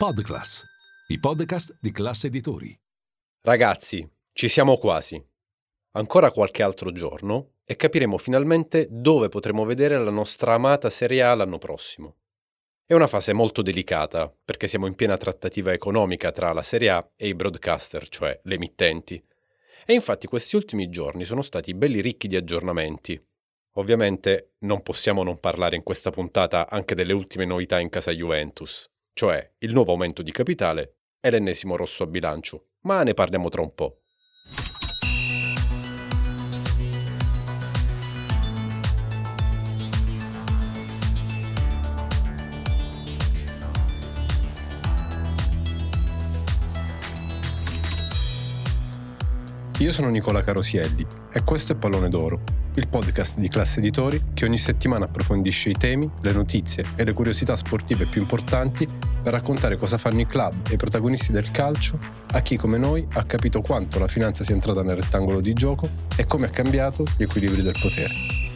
Podclass, i podcast di classe editori. Ragazzi, ci siamo quasi. Ancora qualche altro giorno e capiremo finalmente dove potremo vedere la nostra amata Serie A l'anno prossimo. È una fase molto delicata perché siamo in piena trattativa economica tra la Serie A e i broadcaster, cioè le emittenti. E infatti questi ultimi giorni sono stati belli ricchi di aggiornamenti. Ovviamente non possiamo non parlare in questa puntata anche delle ultime novità in casa Juventus cioè il nuovo aumento di capitale e l'ennesimo rosso a bilancio, ma ne parliamo tra un po'. Io sono Nicola Carosielli e questo è Pallone d'Oro, il podcast di classe editori che ogni settimana approfondisce i temi, le notizie e le curiosità sportive più importanti per raccontare cosa fanno i club e i protagonisti del calcio a chi come noi ha capito quanto la finanza sia entrata nel rettangolo di gioco e come ha cambiato gli equilibri del potere.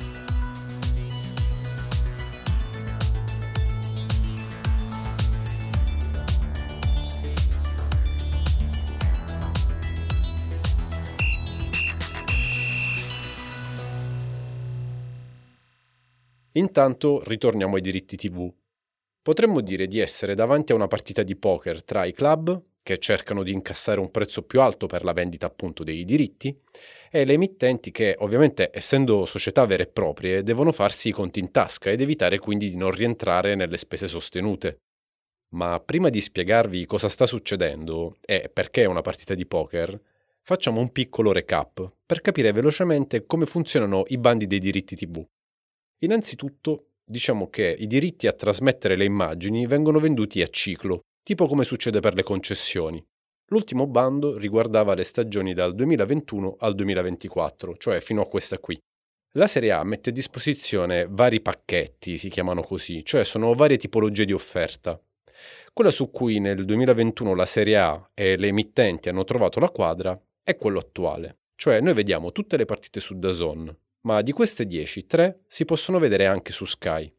Intanto ritorniamo ai diritti TV. Potremmo dire di essere davanti a una partita di poker tra i club, che cercano di incassare un prezzo più alto per la vendita appunto dei diritti, e le emittenti che, ovviamente essendo società vere e proprie, devono farsi i conti in tasca ed evitare quindi di non rientrare nelle spese sostenute. Ma prima di spiegarvi cosa sta succedendo e perché è una partita di poker, facciamo un piccolo recap per capire velocemente come funzionano i bandi dei diritti TV. Innanzitutto, diciamo che i diritti a trasmettere le immagini vengono venduti a ciclo, tipo come succede per le concessioni. L'ultimo bando riguardava le stagioni dal 2021 al 2024, cioè fino a questa qui. La Serie A mette a disposizione vari pacchetti, si chiamano così, cioè sono varie tipologie di offerta. Quella su cui nel 2021 la Serie A e le emittenti hanno trovato la quadra è quello attuale, cioè noi vediamo tutte le partite su DAZN, ma di queste 10, 3 si possono vedere anche su Sky.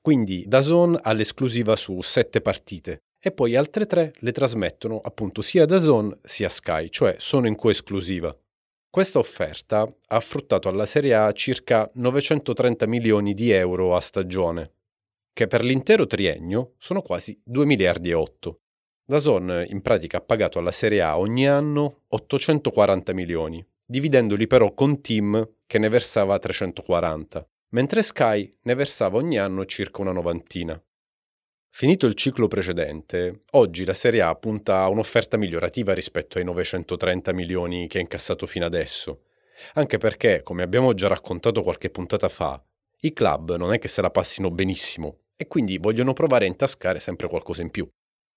Quindi DAZN ha l'esclusiva su 7 partite e poi altre 3 le trasmettono appunto sia DAZN sia Sky, cioè sono in coesclusiva. Questa offerta ha fruttato alla Serie A circa 930 milioni di euro a stagione, che per l'intero triennio sono quasi 2 miliardi e 8. DAZN in pratica ha pagato alla Serie A ogni anno 840 milioni, dividendoli però con Team che ne versava 340, mentre Sky ne versava ogni anno circa una novantina. Finito il ciclo precedente, oggi la Serie A punta a un'offerta migliorativa rispetto ai 930 milioni che ha incassato fino adesso, anche perché, come abbiamo già raccontato qualche puntata fa, i club non è che se la passino benissimo e quindi vogliono provare a intascare sempre qualcosa in più.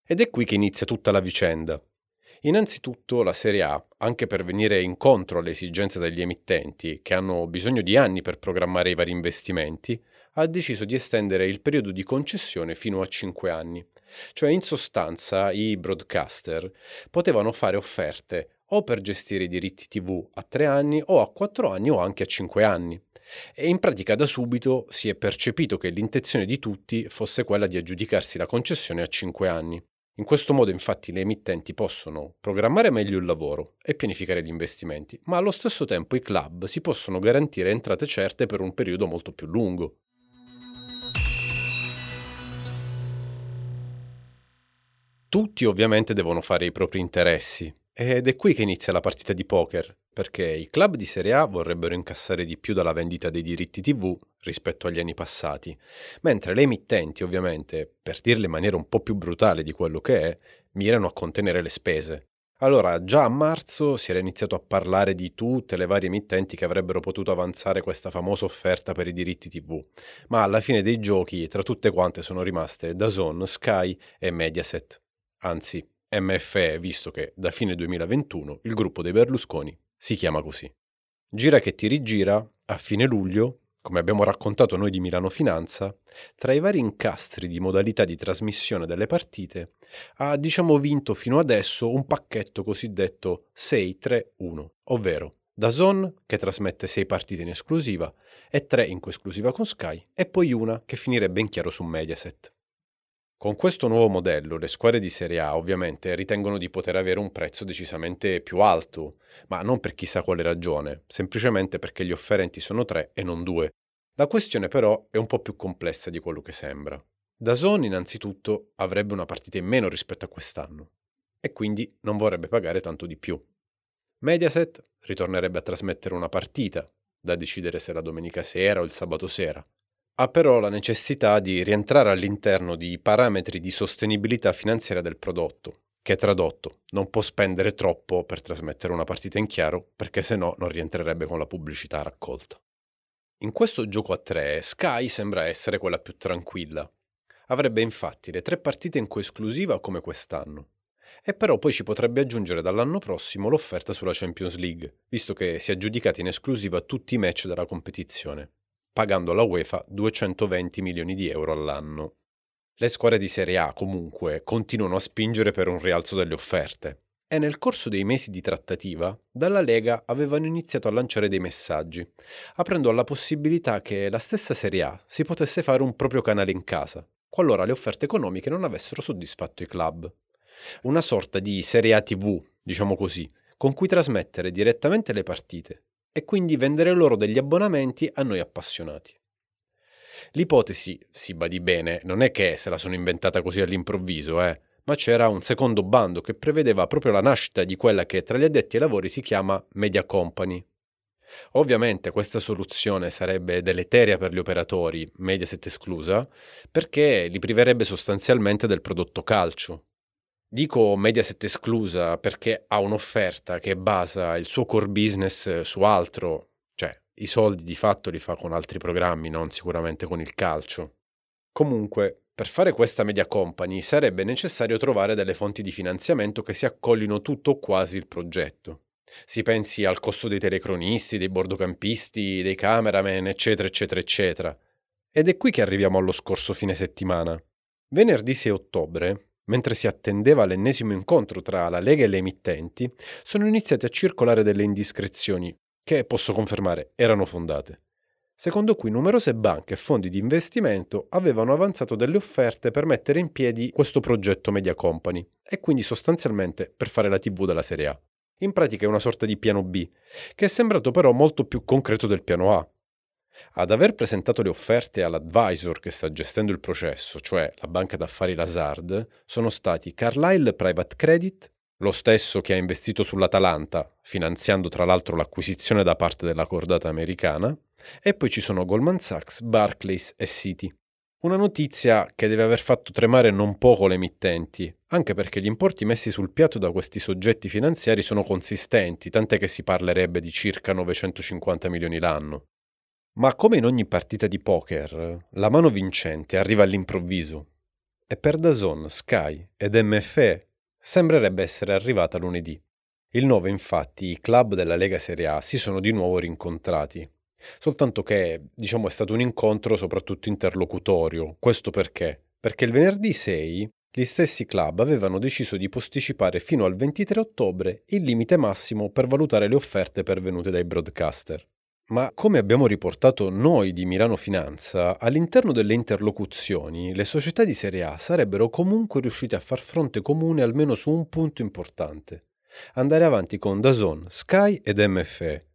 Ed è qui che inizia tutta la vicenda. Innanzitutto la Serie A, anche per venire incontro alle esigenze degli emittenti, che hanno bisogno di anni per programmare i vari investimenti, ha deciso di estendere il periodo di concessione fino a 5 anni. Cioè in sostanza i broadcaster potevano fare offerte o per gestire i diritti TV a 3 anni o a 4 anni o anche a 5 anni. E in pratica da subito si è percepito che l'intenzione di tutti fosse quella di aggiudicarsi la concessione a 5 anni. In questo modo infatti le emittenti possono programmare meglio il lavoro e pianificare gli investimenti, ma allo stesso tempo i club si possono garantire entrate certe per un periodo molto più lungo. Tutti ovviamente devono fare i propri interessi ed è qui che inizia la partita di poker, perché i club di Serie A vorrebbero incassare di più dalla vendita dei diritti TV rispetto agli anni passati, mentre le emittenti ovviamente, per dirle in maniera un po' più brutale di quello che è, mirano a contenere le spese. Allora, già a marzo si era iniziato a parlare di tutte le varie emittenti che avrebbero potuto avanzare questa famosa offerta per i diritti TV, ma alla fine dei giochi tra tutte quante sono rimaste DAZN, Sky e Mediaset. anzi MFE, visto che da fine 2021 il gruppo dei Berlusconi si chiama così. Gira che ti rigira, a fine luglio, come abbiamo raccontato noi di Milano Finanza, tra i vari incastri di modalità di trasmissione delle partite, ha diciamo vinto fino adesso un pacchetto cosiddetto 6-3-1, ovvero Dazon che trasmette 6 partite in esclusiva e 3 in coesclusiva con Sky e poi una che finirebbe in chiaro su Mediaset. Con questo nuovo modello le squadre di Serie A ovviamente ritengono di poter avere un prezzo decisamente più alto, ma non per chissà quale ragione, semplicemente perché gli offerenti sono tre e non due. La questione però è un po' più complessa di quello che sembra. Dazon innanzitutto avrebbe una partita in meno rispetto a quest'anno e quindi non vorrebbe pagare tanto di più. Mediaset ritornerebbe a trasmettere una partita, da decidere se la domenica sera o il sabato sera, ha però la necessità di rientrare all'interno di parametri di sostenibilità finanziaria del prodotto, che tradotto non può spendere troppo per trasmettere una partita in chiaro perché se no non rientrerebbe con la pubblicità raccolta. In questo gioco a tre Sky sembra essere quella più tranquilla. Avrebbe infatti le tre partite in coesclusiva come quest'anno. E però poi ci potrebbe aggiungere dall'anno prossimo l'offerta sulla Champions League, visto che si è aggiudicata in esclusiva tutti i match della competizione pagando alla UEFA 220 milioni di euro all'anno. Le squadre di Serie A comunque continuano a spingere per un rialzo delle offerte e nel corso dei mesi di trattativa dalla Lega avevano iniziato a lanciare dei messaggi, aprendo alla possibilità che la stessa Serie A si potesse fare un proprio canale in casa, qualora le offerte economiche non avessero soddisfatto i club. Una sorta di Serie A TV, diciamo così, con cui trasmettere direttamente le partite e quindi vendere loro degli abbonamenti a noi appassionati. L'ipotesi, si badi bene, non è che se la sono inventata così all'improvviso, eh, ma c'era un secondo bando che prevedeva proprio la nascita di quella che tra gli addetti ai lavori si chiama Media Company. Ovviamente questa soluzione sarebbe deleteria per gli operatori, Mediaset esclusa, perché li priverebbe sostanzialmente del prodotto calcio, Dico Mediaset esclusa perché ha un'offerta che basa il suo core business su altro, cioè i soldi di fatto li fa con altri programmi, non sicuramente con il calcio. Comunque, per fare questa media company sarebbe necessario trovare delle fonti di finanziamento che si accollino tutto o quasi il progetto. Si pensi al costo dei telecronisti, dei bordocampisti, dei cameraman, eccetera, eccetera, eccetera. Ed è qui che arriviamo allo scorso fine settimana. Venerdì 6 ottobre Mentre si attendeva l'ennesimo incontro tra la Lega e le emittenti, sono iniziate a circolare delle indiscrezioni che, posso confermare, erano fondate. Secondo cui numerose banche e fondi di investimento avevano avanzato delle offerte per mettere in piedi questo progetto Media Company e quindi sostanzialmente per fare la TV della Serie A. In pratica è una sorta di piano B, che è sembrato però molto più concreto del piano A, ad aver presentato le offerte all'advisor che sta gestendo il processo, cioè la banca d'affari Lazard, sono stati Carlyle Private Credit, lo stesso che ha investito sull'Atalanta, finanziando tra l'altro l'acquisizione da parte della cordata americana, e poi ci sono Goldman Sachs, Barclays e Citi. Una notizia che deve aver fatto tremare non poco le emittenti, anche perché gli importi messi sul piatto da questi soggetti finanziari sono consistenti, tant'è che si parlerebbe di circa 950 milioni l'anno. Ma come in ogni partita di poker, la mano vincente arriva all'improvviso e per Dazon, Sky ed MFE sembrerebbe essere arrivata lunedì. Il 9 infatti i club della Lega Serie A si sono di nuovo rincontrati, soltanto che diciamo è stato un incontro soprattutto interlocutorio. Questo perché? Perché il venerdì 6 gli stessi club avevano deciso di posticipare fino al 23 ottobre il limite massimo per valutare le offerte pervenute dai broadcaster. Ma come abbiamo riportato noi di Milano Finanza, all'interno delle interlocuzioni le società di Serie A sarebbero comunque riuscite a far fronte comune almeno su un punto importante. Andare avanti con Dazon, Sky ed MFE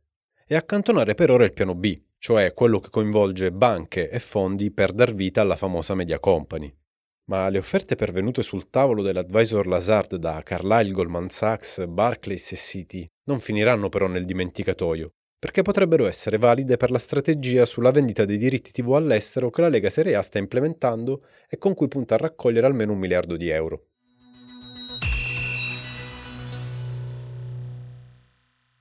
e accantonare per ora il piano B, cioè quello che coinvolge banche e fondi per dar vita alla famosa Media Company. Ma le offerte pervenute sul tavolo dell'advisor Lazard da Carlyle, Goldman Sachs, Barclays e Citi non finiranno però nel dimenticatoio perché potrebbero essere valide per la strategia sulla vendita dei diritti TV all'estero che la Lega Serie A sta implementando e con cui punta a raccogliere almeno un miliardo di euro.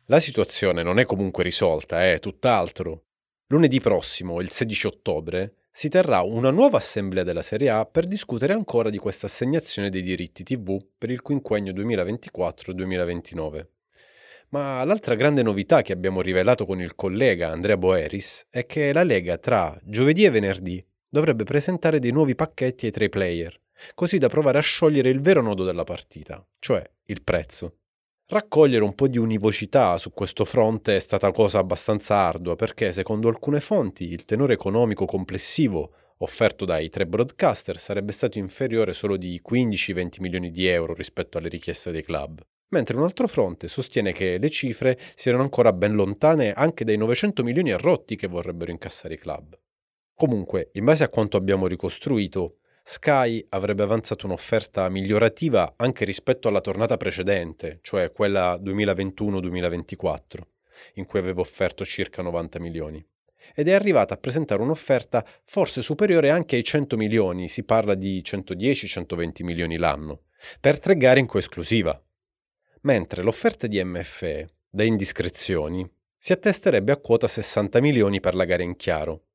La situazione non è comunque risolta, è tutt'altro. Lunedì prossimo, il 16 ottobre, si terrà una nuova assemblea della Serie A per discutere ancora di questa assegnazione dei diritti TV per il quinquennio 2024-2029. Ma l'altra grande novità che abbiamo rivelato con il collega Andrea Boeris è che la Lega tra giovedì e venerdì dovrebbe presentare dei nuovi pacchetti ai tre player, così da provare a sciogliere il vero nodo della partita, cioè il prezzo. Raccogliere un po' di univocità su questo fronte è stata cosa abbastanza ardua perché, secondo alcune fonti, il tenore economico complessivo offerto dai tre broadcaster sarebbe stato inferiore solo di 15-20 milioni di euro rispetto alle richieste dei club, mentre un altro fronte sostiene che le cifre siano ancora ben lontane anche dai 900 milioni a che vorrebbero incassare i club. Comunque, in base a quanto abbiamo ricostruito, Sky avrebbe avanzato un'offerta migliorativa anche rispetto alla tornata precedente, cioè quella 2021-2024, in cui aveva offerto circa 90 milioni. Ed è arrivata a presentare un'offerta forse superiore anche ai 100 milioni, si parla di 110-120 milioni l'anno, per tre gare in coesclusiva. Mentre l'offerta di MFE, da indiscrezioni, si attesterebbe a quota 60 milioni per la gara in chiaro.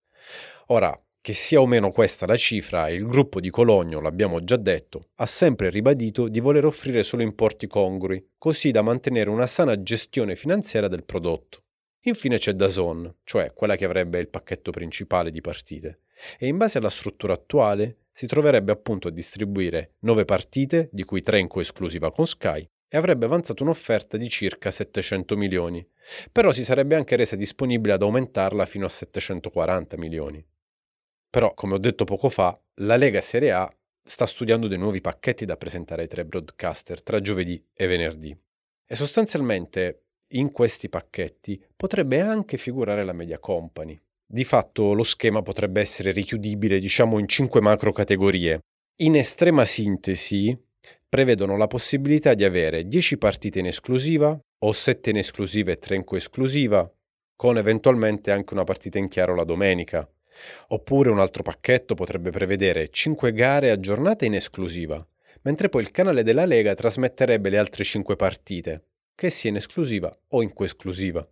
Ora, che sia o meno questa la cifra, il gruppo di Cologno, l'abbiamo già detto, ha sempre ribadito di voler offrire solo importi congrui, così da mantenere una sana gestione finanziaria del prodotto. Infine c'è Dazon, cioè quella che avrebbe il pacchetto principale di partite, e in base alla struttura attuale si troverebbe appunto a distribuire 9 partite, di cui 3 in coesclusiva con Sky, e avrebbe avanzato un'offerta di circa 700 milioni, però si sarebbe anche resa disponibile ad aumentarla fino a 740 milioni. Però, come ho detto poco fa, la Lega Serie A sta studiando dei nuovi pacchetti da presentare ai tre broadcaster tra giovedì e venerdì. E sostanzialmente in questi pacchetti potrebbe anche figurare la media company. Di fatto lo schema potrebbe essere richiudibile, diciamo, in cinque macro categorie. In estrema sintesi, prevedono la possibilità di avere 10 partite in esclusiva o 7 in esclusiva e 3 in coesclusiva, con eventualmente anche una partita in chiaro la domenica. Oppure un altro pacchetto potrebbe prevedere 5 gare aggiornate in esclusiva, mentre poi il canale della Lega trasmetterebbe le altre 5 partite, che sia in esclusiva o in coesclusiva.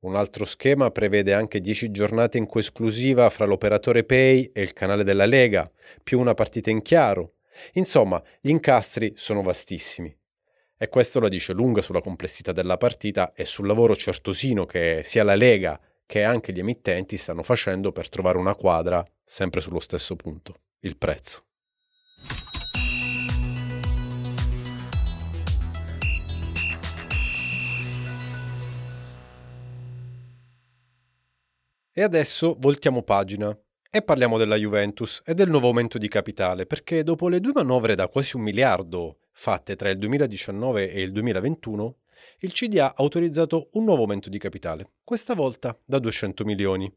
Un altro schema prevede anche 10 giornate in coesclusiva fra l'operatore Pay e il canale della Lega, più una partita in chiaro. Insomma, gli incastri sono vastissimi. E questo la dice lunga sulla complessità della partita e sul lavoro certosino che sia la Lega che anche gli emittenti stanno facendo per trovare una quadra sempre sullo stesso punto, il prezzo. E adesso voltiamo pagina e parliamo della Juventus e del nuovo aumento di capitale, perché dopo le due manovre da quasi un miliardo fatte tra il 2019 e il 2021, il CDA ha autorizzato un nuovo aumento di capitale, questa volta da 200 milioni.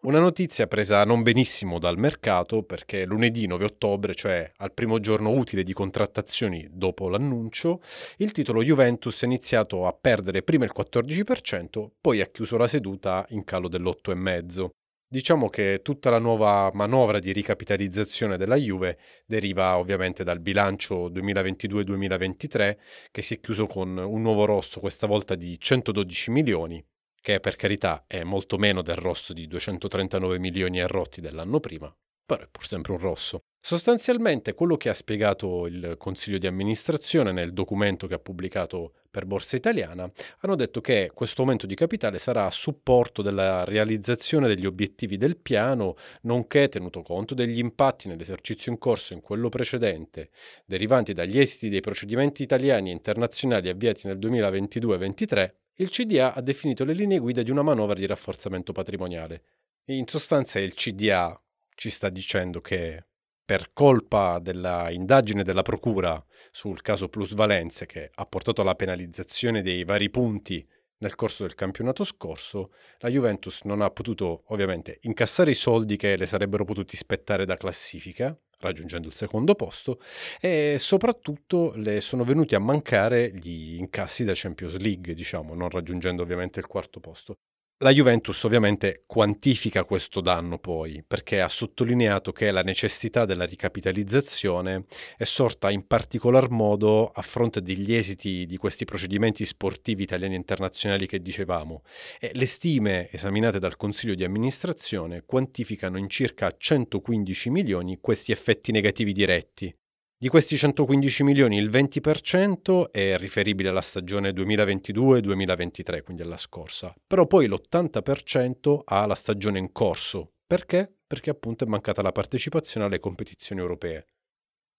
Una notizia presa non benissimo dal mercato perché lunedì 9 ottobre, cioè al primo giorno utile di contrattazioni dopo l'annuncio, il titolo Juventus è iniziato a perdere prima il 14%, poi ha chiuso la seduta in calo dell'8,5%. Diciamo che tutta la nuova manovra di ricapitalizzazione della Juve deriva ovviamente dal bilancio 2022-2023 che si è chiuso con un nuovo rosso questa volta di 112 milioni, che per carità è molto meno del rosso di 239 milioni e dell'anno prima, però è pur sempre un rosso. Sostanzialmente quello che ha spiegato il Consiglio di amministrazione nel documento che ha pubblicato per Borsa Italiana hanno detto che questo aumento di capitale sarà a supporto della realizzazione degli obiettivi del piano, nonché tenuto conto degli impatti nell'esercizio in corso in quello precedente, derivanti dagli esiti dei procedimenti italiani e internazionali avviati nel 2022-23, il CDA ha definito le linee guida di una manovra di rafforzamento patrimoniale. In sostanza il CDA ci sta dicendo che per colpa dell'indagine della Procura sul caso plusvalenze che ha portato alla penalizzazione dei vari punti nel corso del campionato scorso, la Juventus non ha potuto ovviamente incassare i soldi che le sarebbero potuti spettare da classifica, raggiungendo il secondo posto, e soprattutto le sono venuti a mancare gli incassi da Champions League, diciamo, non raggiungendo ovviamente il quarto posto. La Juventus ovviamente quantifica questo danno poi perché ha sottolineato che la necessità della ricapitalizzazione è sorta in particolar modo a fronte degli esiti di questi procedimenti sportivi italiani e internazionali che dicevamo. E le stime esaminate dal Consiglio di amministrazione quantificano in circa 115 milioni questi effetti negativi diretti di questi 115 milioni il 20% è riferibile alla stagione 2022-2023, quindi alla scorsa, però poi l'80% alla stagione in corso. Perché? Perché appunto è mancata la partecipazione alle competizioni europee.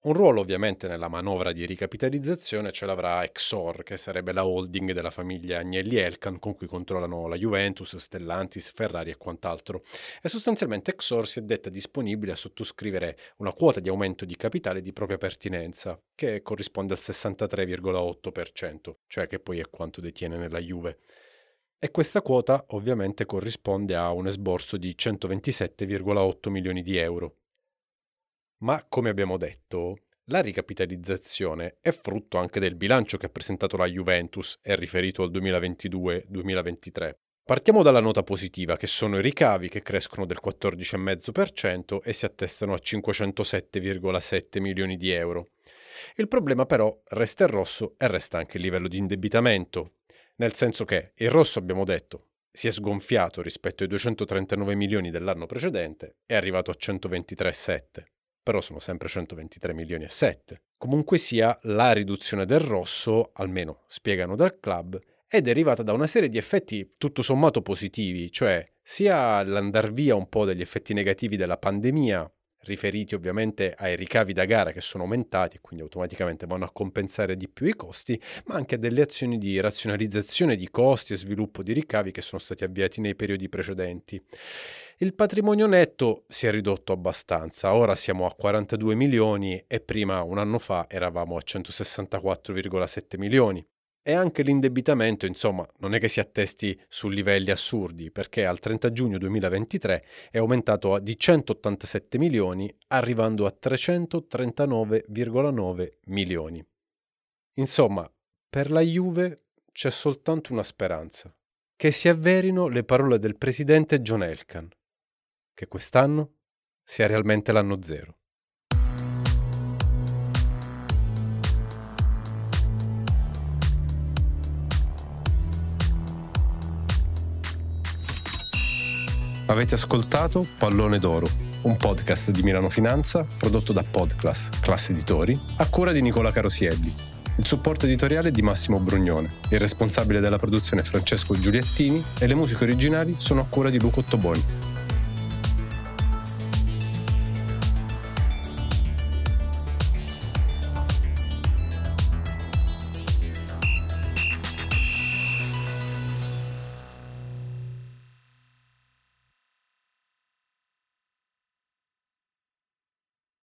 Un ruolo ovviamente nella manovra di ricapitalizzazione ce l'avrà Exor, che sarebbe la holding della famiglia Agnelli-Elkan con cui controllano la Juventus, Stellantis, Ferrari e quant'altro. E sostanzialmente Exor si è detta disponibile a sottoscrivere una quota di aumento di capitale di propria pertinenza, che corrisponde al 63,8%, cioè che poi è quanto detiene nella Juve. E questa quota ovviamente corrisponde a un esborso di 127,8 milioni di euro. Ma come abbiamo detto, la ricapitalizzazione è frutto anche del bilancio che ha presentato la Juventus e riferito al 2022-2023. Partiamo dalla nota positiva, che sono i ricavi che crescono del 14,5% e si attestano a 507,7 milioni di euro. Il problema però resta il rosso e resta anche il livello di indebitamento, nel senso che il rosso abbiamo detto si è sgonfiato rispetto ai 239 milioni dell'anno precedente e è arrivato a 123,7 però sono sempre 123 milioni e 7. Comunque sia, la riduzione del rosso, almeno spiegano dal club, è derivata da una serie di effetti tutto sommato positivi, cioè sia l'andar via un po' degli effetti negativi della pandemia, riferiti ovviamente ai ricavi da gara che sono aumentati e quindi automaticamente vanno a compensare di più i costi, ma anche delle azioni di razionalizzazione di costi e sviluppo di ricavi che sono stati avviati nei periodi precedenti. Il patrimonio netto si è ridotto abbastanza, ora siamo a 42 milioni e prima un anno fa eravamo a 164,7 milioni. E anche l'indebitamento, insomma, non è che si attesti su livelli assurdi, perché al 30 giugno 2023 è aumentato di 187 milioni, arrivando a 339,9 milioni. Insomma, per la Juve c'è soltanto una speranza, che si avverino le parole del presidente John Elkan che quest'anno sia realmente l'anno zero. Avete ascoltato Pallone d'Oro, un podcast di Milano Finanza prodotto da Podclass, classe editori, a cura di Nicola Carosielli. Il supporto editoriale è di Massimo Brugnone, il responsabile della produzione è Francesco Giuliettini e le musiche originali sono a cura di Luca Ottoboni.